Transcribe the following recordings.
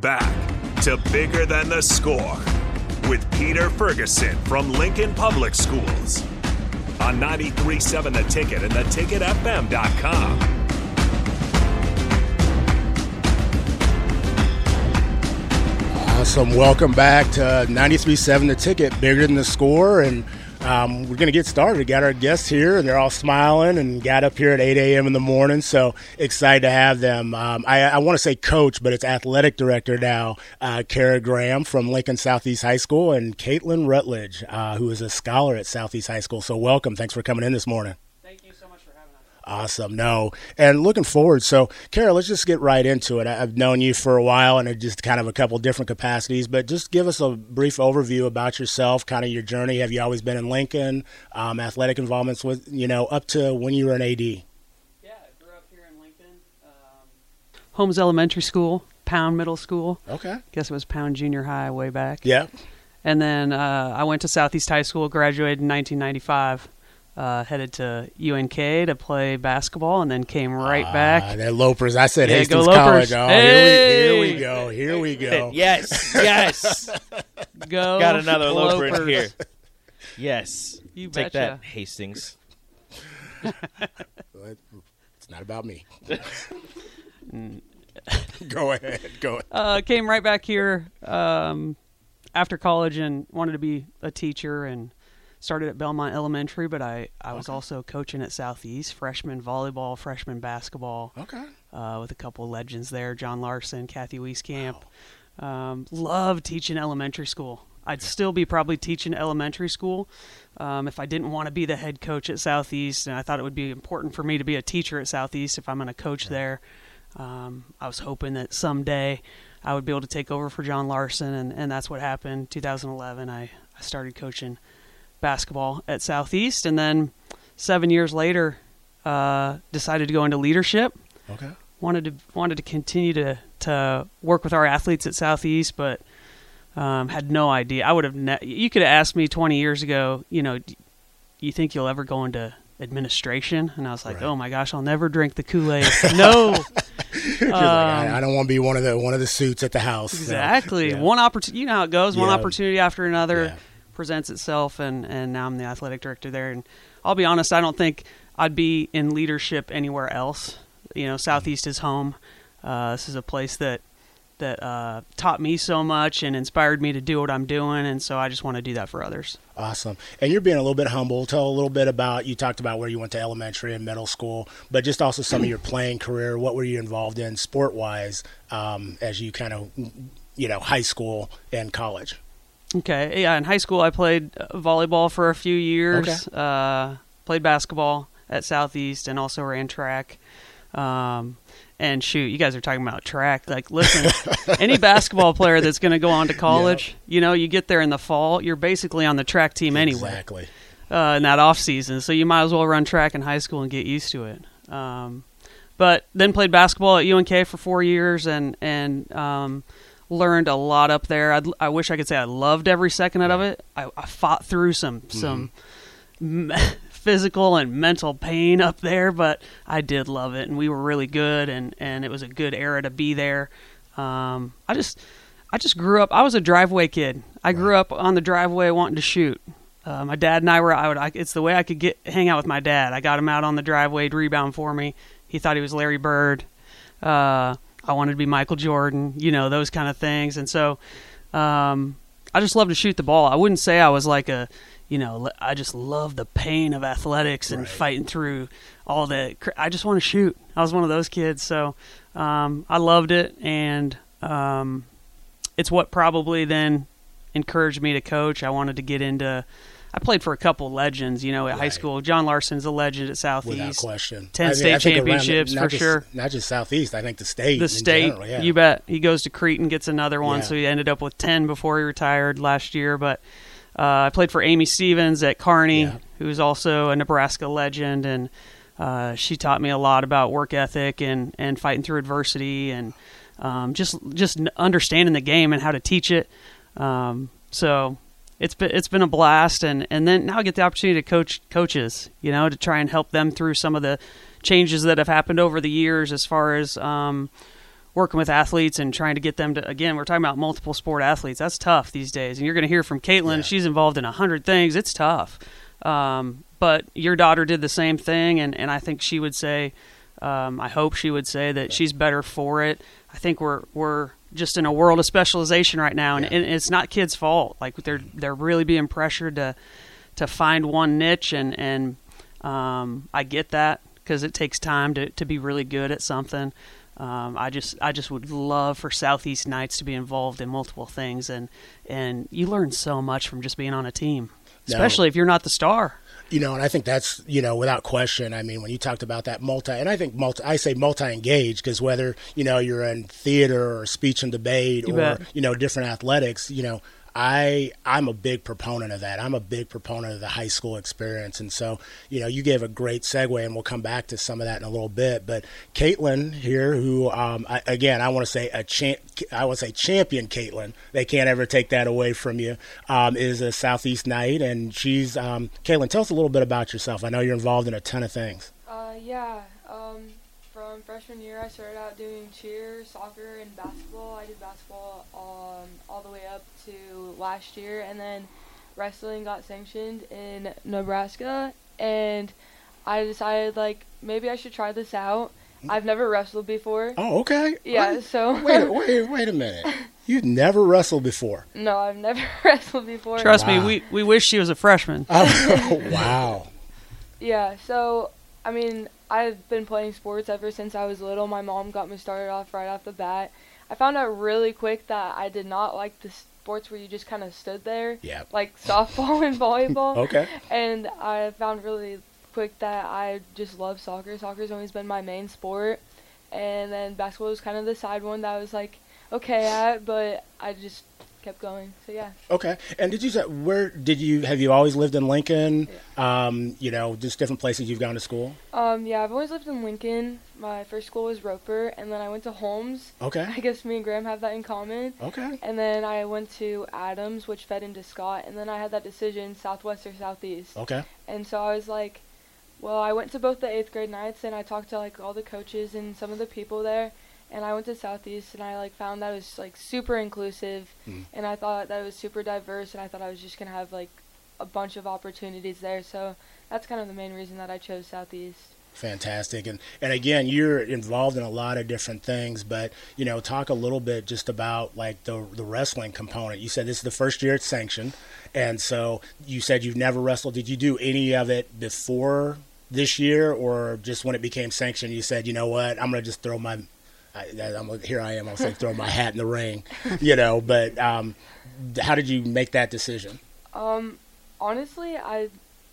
Back to Bigger Than the Score with Peter Ferguson from Lincoln Public Schools on 937 The Ticket and theticketfm.com. Awesome. Welcome back to 93.7 The Ticket, bigger than the score. And um, we're going to get started. We got our guests here, and they're all smiling and got up here at 8 a.m. in the morning. So excited to have them. Um, I, I want to say coach, but it's athletic director now, uh, Kara Graham from Lincoln Southeast High School, and Katelyn Rutledge, uh, who is a scholar at Southeast High School. So welcome. Thanks for coming in this morning. Awesome. No. And looking forward. So, Kara, let's just get right into it. I've known you for a while and just kind of a couple different capacities, but just give us a brief overview about yourself, kind of your journey. Have you always been in Lincoln? Um, athletic involvements with, you know, up to when you were an AD? Yeah, I grew up here in Lincoln. Um, Holmes Elementary School, Pound Middle School. Okay. Guess it was Pound Junior High way back. Yeah. And then uh, I went to Southeast High School, graduated in 1995 uh, headed to UNK to play basketball, and then came right uh, back. They're Lopers. I said Yeah, Hastings go College. Lopers. Oh, Hey! here, we, here we go. Here we go. Yes, yes. Go, Got another loper in here. Yes. You Take betcha. that, Hastings. It's not about me. go ahead. Go ahead. Uh, came right back here um, after college and wanted to be a teacher and started at Belmont Elementary, but I, I was also coaching at Southeast, freshman volleyball, freshman basketball. Okay. uh, with a couple of legends there, John Larson, Kathy Wieskamp. Um, love teaching elementary school. I'd still be probably teaching elementary school um, if I didn't want to be the head coach at Southeast, and I thought it would be important for me to be a teacher at Southeast if I'm going to coach there. Um, I was hoping that someday I would be able to take over for John Larson, and, and that's what happened. 2011, I, I started coaching basketball at Southeast, and then seven years later, uh, decided to go into leadership Okay. wanted to wanted to continue to to work with our athletes at Southeast, but um, had no idea. I would have. Ne- you could have asked me 20 years ago. You know, you think you'll ever go into administration? And I was like, Right. oh my gosh, I'll never drink the Kool Aid. no, You're like, I, I don't want to be one of the one of the suits at the house. so, exactly. yeah. One opportunity. You know how it goes. One Yeah. opportunity after another Yeah. Presents itself, and and now I'm the athletic director there. And I'll be honest, I don't think I'd be in leadership anywhere else. You know, Southeast is home. Uh, this is a place that that uh, taught me so much and inspired me to do what I'm doing, and so I just want to do that for others. Awesome. And you're being a little bit humble. Tell a little bit about you talked about where you went to elementary and middle school, but just also some of your playing career. What were you involved in sport wise um, as you kind of you know high school and college? Okay, yeah. In high school, I played volleyball for a few years. Uh, played basketball at Southeast, and also ran track. Um, and shoot, you guys are talking about track. Like, listen, any basketball player that's going to go on to college, you know, you get there in the fall, you're basically on the track team anyway Exactly. uh, in that off season. So you might as well run track in high school and get used to it. Um, but then played basketball at UNK for four years and and um, learned a lot up there. I'd, I wish I could say I loved every second of it. I, I fought through some some m- physical and mental pain up there, but I did love it, and we were really good, and and it was a good era to be there. Um, I just I just grew up. I was a driveway kid. I grew up on the driveway wanting to shoot. Uh, my dad and I were. I would. I, it's the way I could get hang out with my dad. I got him out on the driveway to rebound for me. He thought he was Larry Bird. Uh, I wanted to be Michael Jordan. You know those kind of things. And so, um, I just love to shoot the ball. I wouldn't say I was like a, you know, I just love the pain of athletics and Right. fighting through all the. I just want to shoot. I was one of those kids. So um, I loved it, and um, it's what probably then encouraged me to coach. I wanted to get into. I played for a couple legends, you know, at high school. John Larson's a legend at Southeast. Without question. 10 I state around the- championships not for just- sure. Not just Southeast. I think the state. The state, general, yeah. you bet. He goes to Crete and gets another one, Yeah. so he ended up with 10 before he retired last year. But uh, I played for Amy Stevens at Kearney, Yeah. who's also a Nebraska legend, and uh, she taught me a lot about work ethic and, and fighting through adversity and um, just just understanding the game and how to teach it. Um, so it's been it's been a blast, and, and then now I get the opportunity to coach coaches, you know, to try and help them through some of the changes that have happened over the years as far as um, working with athletes and trying to get them to again we're talking about multiple sport athletes. That's tough these days. And you're going to hear from Katelyn Yeah. she's involved in a hundred things. It's tough. Um, but your daughter did the same thing. And, and i think she would say um, i hope she would say that she's better for it. I think we're we're just in a world of specialization right now and, Yeah. and it's not kids fault like they're they're really being pressured to to find one niche and and um, I get that because it takes time to, to be really good at something. Um, I just I just would love for Southeast Knights to be involved in multiple things and and you learn so much from just being on a team, especially if you're not the star. You know, and I think that's you know without question. I mean, when you talked about that multi, and I think multi, I say multi-engaged because whether you know you're in theater or speech and debate You or bet. you know different athletics, you know, I I'm a big proponent of that. I'm a big proponent of the high school experience, and so you know you gave a great segue, and we'll come back to some of that in a little bit. But Katelyn here, who um, I, again I want to say a champ, I would say champion Katelyn. They can't ever take that away from you. Um, is a Southeast Knight, and she's um, Katelyn. Tell us a little bit about yourself. I know you're involved in a ton of things. Uh, yeah. Um, from freshman year, I started out doing cheer, soccer, and basketball. I did basketball um, all the way up to last year, and then wrestling got sanctioned in Nebraska, and I decided like maybe I should try this out. I've never wrestled before. Oh, okay. Yeah, Wait, so wait, wait, wait a minute. You've never wrestled before. no, I've never wrestled before. Trust Wow. me, we, we wish she was a freshman. Oh, wow. Yeah, so I mean, I've been playing sports ever since I was little. My mom got me started off right off the bat. I found out really quick that I did not like the sports where you just kind of stood there, Yeah. like softball and volleyball. Okay. And I found really quick that I just love soccer. Soccer's always been my main sport. And then basketball was kind of the side one that I was like okay at, but I just kept going. So yeah. Okay. And did you say where did you have you always lived in Lincoln? Um, you know, just different places you've gone to school. Um, yeah, I've always lived in Lincoln. My first school was Roper, and then I went to Holmes. Okay. I guess me and Graham have that in common. Okay. And then I went to Adams, which fed into Scott, and then I had that decision, Southwest or Southeast. Okay. And so I was like, well, I went to both the eighth grade nights, and I talked to like all the coaches and some of the people there. And I went to Southeast, and I like found that it was like super inclusive, Mm. and I thought that it was super diverse, and I thought I was just gonna have like a bunch of opportunities there. So that's kind of the main reason that I chose Southeast. Fantastic. And and again, you're involved in a lot of different things, but you know, talk a little bit just about like the the wrestling component. You said this is the first year it's sanctioned, and so you said you've never wrestled. Did you do any of it before this year, or just when it became sanctioned, you said, you know what, I'm gonna just throw my I, I'm, here I am. I'll say throw my hat in the ring, you know. But um, how did you make that decision? Um, honestly, I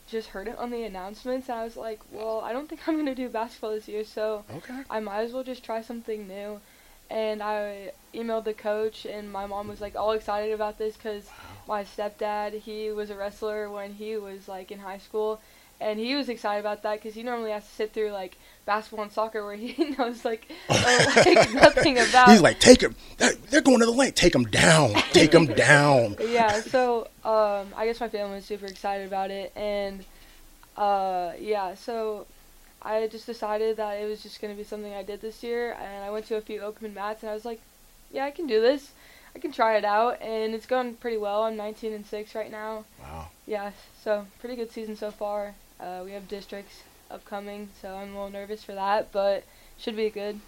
just heard it on the announcements, and I was like, well, I don't think I'm gonna do basketball this year, so Okay. I might as well just try something new. And I emailed the coach, and my mom was like all excited about this because my stepdad, he was a wrestler when he was like in high school, and he was excited about that because he normally has to sit through like basketball and soccer where he knows like, like nothing about. He's like, take him. They're going to the lane. Take him down. Take him down. yeah, so um, I guess my family was super excited about it, and uh, yeah, so I just decided that it was just gonna be something I did this year, and I went to a few open mats, and I was like, yeah, I can do this. I can try it out, and it's going pretty well. I'm 19 and six right now. Wow. Yeah, so pretty good season so far. Uh, we have districts upcoming, so I'm a little nervous for that, but should be good.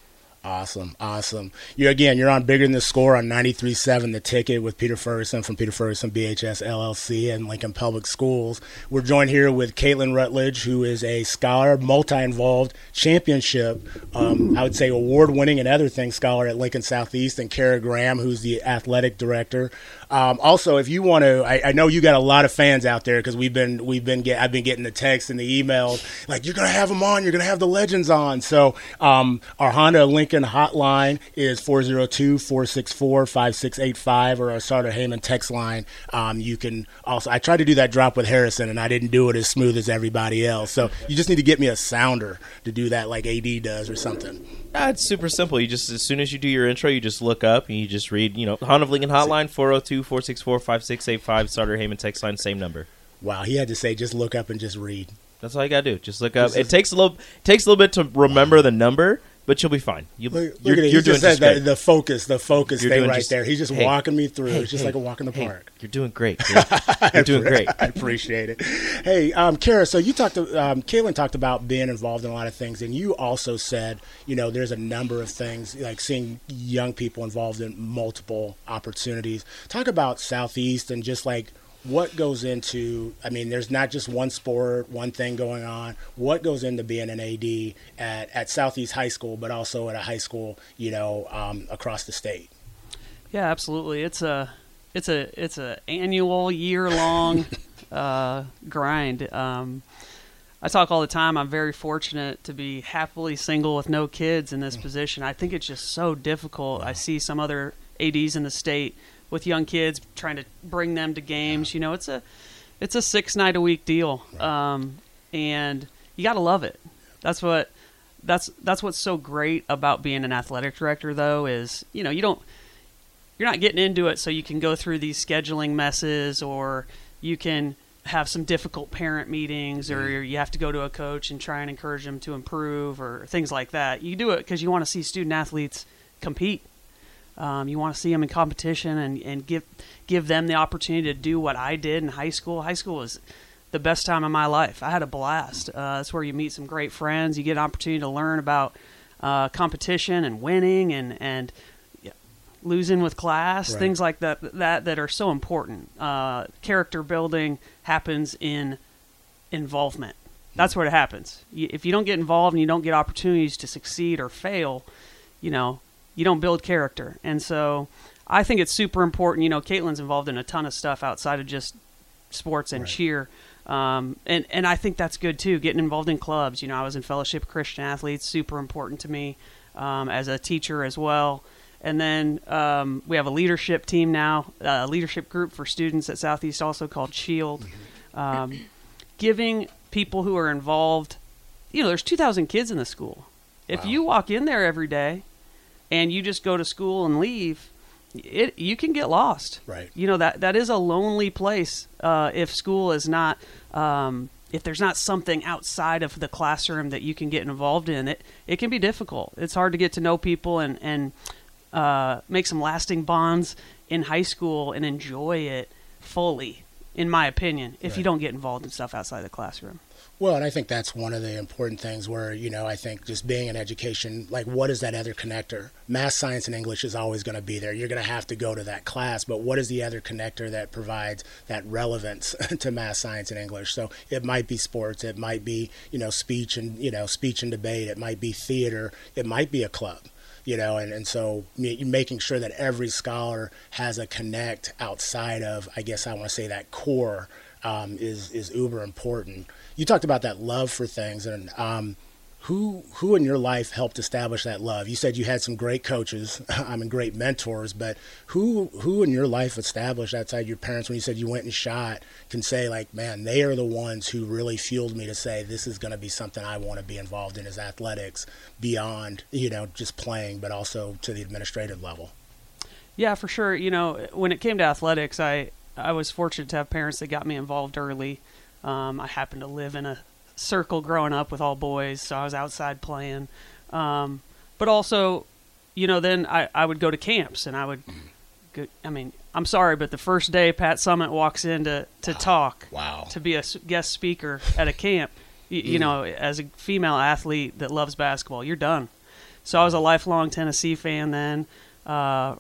Awesome, awesome. You again, you're on bigger than the score on 93.7 The Ticket with Peter Ferguson from Peter Ferguson BHS LLC and Lincoln Public Schools. We're joined here with Katelyn Rutledge, who is a scholar, multi-involved championship, um, I would say award-winning and other things scholar at Lincoln Southeast, and Kara Graham, who's the athletic director. Um, also, if you want to, I, I know you got a lot of fans out there because we've been we've been get, I've been getting the texts and the emails like you're gonna have them on, you're gonna have the legends on. So um, our Honda Lincoln hotline is 402-464-5685 or our Starter Heyman text line. Um, you can also I tried to do that drop with Harrison and I didn't do it as smooth as everybody else. So you just need to get me a sounder to do that like AD does or something. It's super simple. You just as soon as you do your intro, you just look up and you just read, you know, Honda of Lincoln Hotline 402-464-5685 starter Heyman text line same number. Wow, he had to say just look up and just read. That's all you got to do. Just look up. It takes a little takes a little bit to remember the number, but you'll be fine. You, Look, you're, at you're He doing just said just the, focus, the focus You're thing right just- there. He's just hey, walking me through. hey, it's just hey, like a walk in the park. You're doing great. You're doing great. I appreciate it. Hey, um, Kara, so you talked, to, um, Katelyn talked about being involved in a lot of things, and you also said, you know, there's a number of things like seeing young people involved in multiple opportunities. Talk about Southeast and just like what goes into. I mean, there's not just one sport, one thing going on. What goes into being an AD at, at Southeast High School, but also at a high school, you know, um, across the state. Yeah, absolutely. It's a it's a it's a annual year long uh, grind. Um, I talk all the time. I'm very fortunate to be happily single with no kids in this position. I think it's just so difficult. I see some other ads in the state with young kids trying to bring them to games. You know, it's a it's a six night a week deal, um, and you got to love it. That's what that's that's what's so great about being an athletic director, though, is you know you don't you're not getting into it so you can go through these scheduling messes or you can have some difficult parent meetings or you have to go to a coach and try and encourage them to improve or things like that. You do it because you want to see student athletes compete. Um, you want to see them in competition and, and give give them the opportunity to do what I did in high school. High school was the best time of my life. I had a blast. Uh, that's where you meet some great friends. You get an opportunity to learn about uh, competition and winning and and losing with class, Right. things like that that that are so important. Uh, character building happens in involvement. That's where it happens. You, if you don't get involved and you don't get opportunities to succeed or fail, you know, you don't build character. And so I think it's super important. You know, Katelyn's involved in a ton of stuff outside of just sports and Right. cheer. Um, and, and I think that's good too, getting involved in clubs. You know, I was in Fellowship Christian Athletes, super important to me um, as a teacher as well. And then um, we have a leadership team now, a leadership group for students at Southeast also called SHIELD. Um, giving people who are involved, you know, there's 2,000 kids in the school. If Wow. you walk in there every day and you just go to school and leave, it you can get lost. Right. You know that that is a lonely place uh, if school is not um, if there's not something outside of the classroom that you can get involved in. It it can be difficult. It's hard to get to know people and and uh, make some lasting bonds in high school and enjoy it fully. In my opinion, if you don't get involved in stuff outside the classroom. Well, and I think that's one of the important things where, you know, I think just being in education, like what is that other connector? Math, science, and English is always going to be there. You're going to have to go to that class, but what is the other connector that provides that relevance to math, science, and English? So it might be sports, it might be, you know, speech and, you know, speech and debate, it might be theater, it might be a club. You know, and, and so making sure that every scholar has a connect outside of, I guess I want to say that core um, is is uber important. You talked about that love for things, and um, who who in your life helped establish that love? You said you had some great coaches, I mean, great mentors, but who who in your life established outside your parents when you said you went and shot can say like, man, they are the ones who really fueled me to say this is going to be something I want to be involved in as athletics beyond you know just playing, but also to the administrative level. Yeah, for sure. You know, when it came to athletics, I I was fortunate to have parents that got me involved early. Um, I happened to live in a circle growing up with all boys, so I was outside playing. Um, but also, you know, then I, I would go to camps and I would. Go, I mean, I'm sorry, but the first day Pat Summitt walks in to, to talk, Wow. to be a guest speaker at a camp, you, you know, as a female athlete that loves basketball, you're done. So I was a lifelong Tennessee fan then, uh,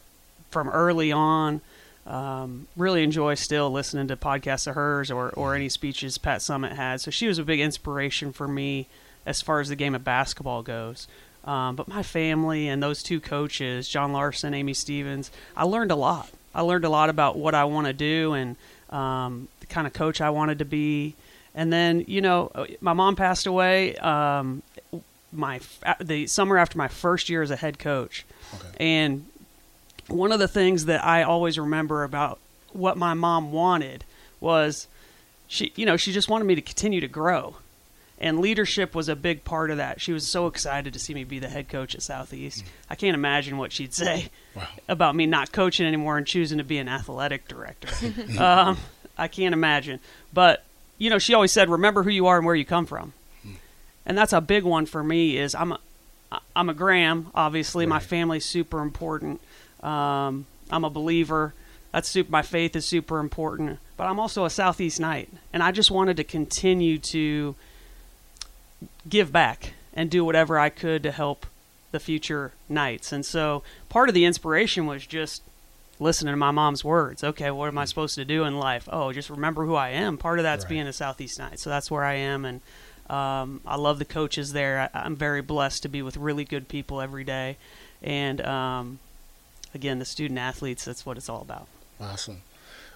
from early on. Um, really enjoy still listening to podcasts of hers or, or any speeches Pat Summitt had. So she was a big inspiration for me as far as the game of basketball goes. Um, but my family and those two coaches, John Larson, Amy Stevens, I learned a lot. I learned a lot about what I want to do and um, the kind of coach I wanted to be. And then, you know, my mom passed away um, my the summer after my first year as a head coach, and one of the things that I always remember about what my mom wanted was she, you know, she just wanted me to continue to grow. And leadership was a big part of that. She was so excited to see me be the head coach at Southeast. I can't imagine what she'd say Wow. about me not coaching anymore and choosing to be an athletic director. um, I can't imagine. But, you know, she always said, remember who you are and where you come from. And that's a big one for me is I'm a, I'm a Graham, obviously. My family's super important. Um, I'm a believer. That's super. My faith is super important. But I'm also a Southeast Knight, and I just wanted to continue to give back and do whatever I could to help the future Knights. And so part of the inspiration was just listening to my mom's words. Okay, what am I supposed to do in life? Oh, just remember who I am. Part of that's Right. being a Southeast Knight. So that's where I am, and um, I love the coaches there. I, I'm very blessed to be with really good people every day, and um, again, the student athletes. That's what it's all about. Awesome.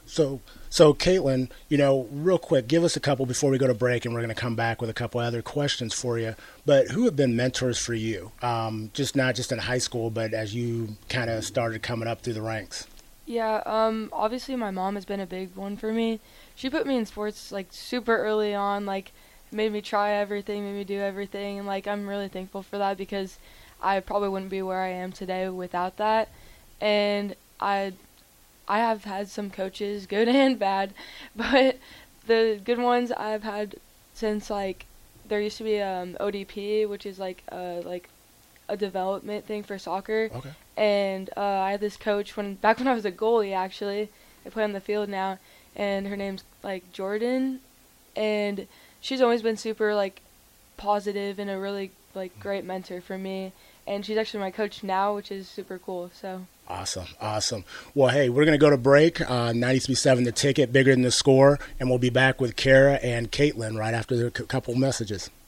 So, so Katelyn, you know, real quick, give us a couple before we go to break, and we're going to come back with a couple other questions for you. But who have been mentors for you? Um, just not just in high school, but as you kind of started coming up through the ranks. Yeah, um, obviously my mom has been a big one for me. She put me in sports like super early on, like made me try everything, made me do everything, and like I'm really thankful for that because I probably wouldn't be where I am today without that. And I I have had some coaches, good and bad, but the good ones I've had since like there used to be um ODP, which is like uh like a development thing for soccer Okay. and uh, I had this coach when back when I was a goalie actually. I play on the field now, and her name's like Jordan, and she's always been super like positive and a really like great mentor for me. And she's actually my coach now, which is super cool. So Awesome, awesome. Well, hey, we're going to go to break uh, on 93.7 The Ticket, bigger than the score, and we'll be back with Kara and Katelyn right after c- couple messages.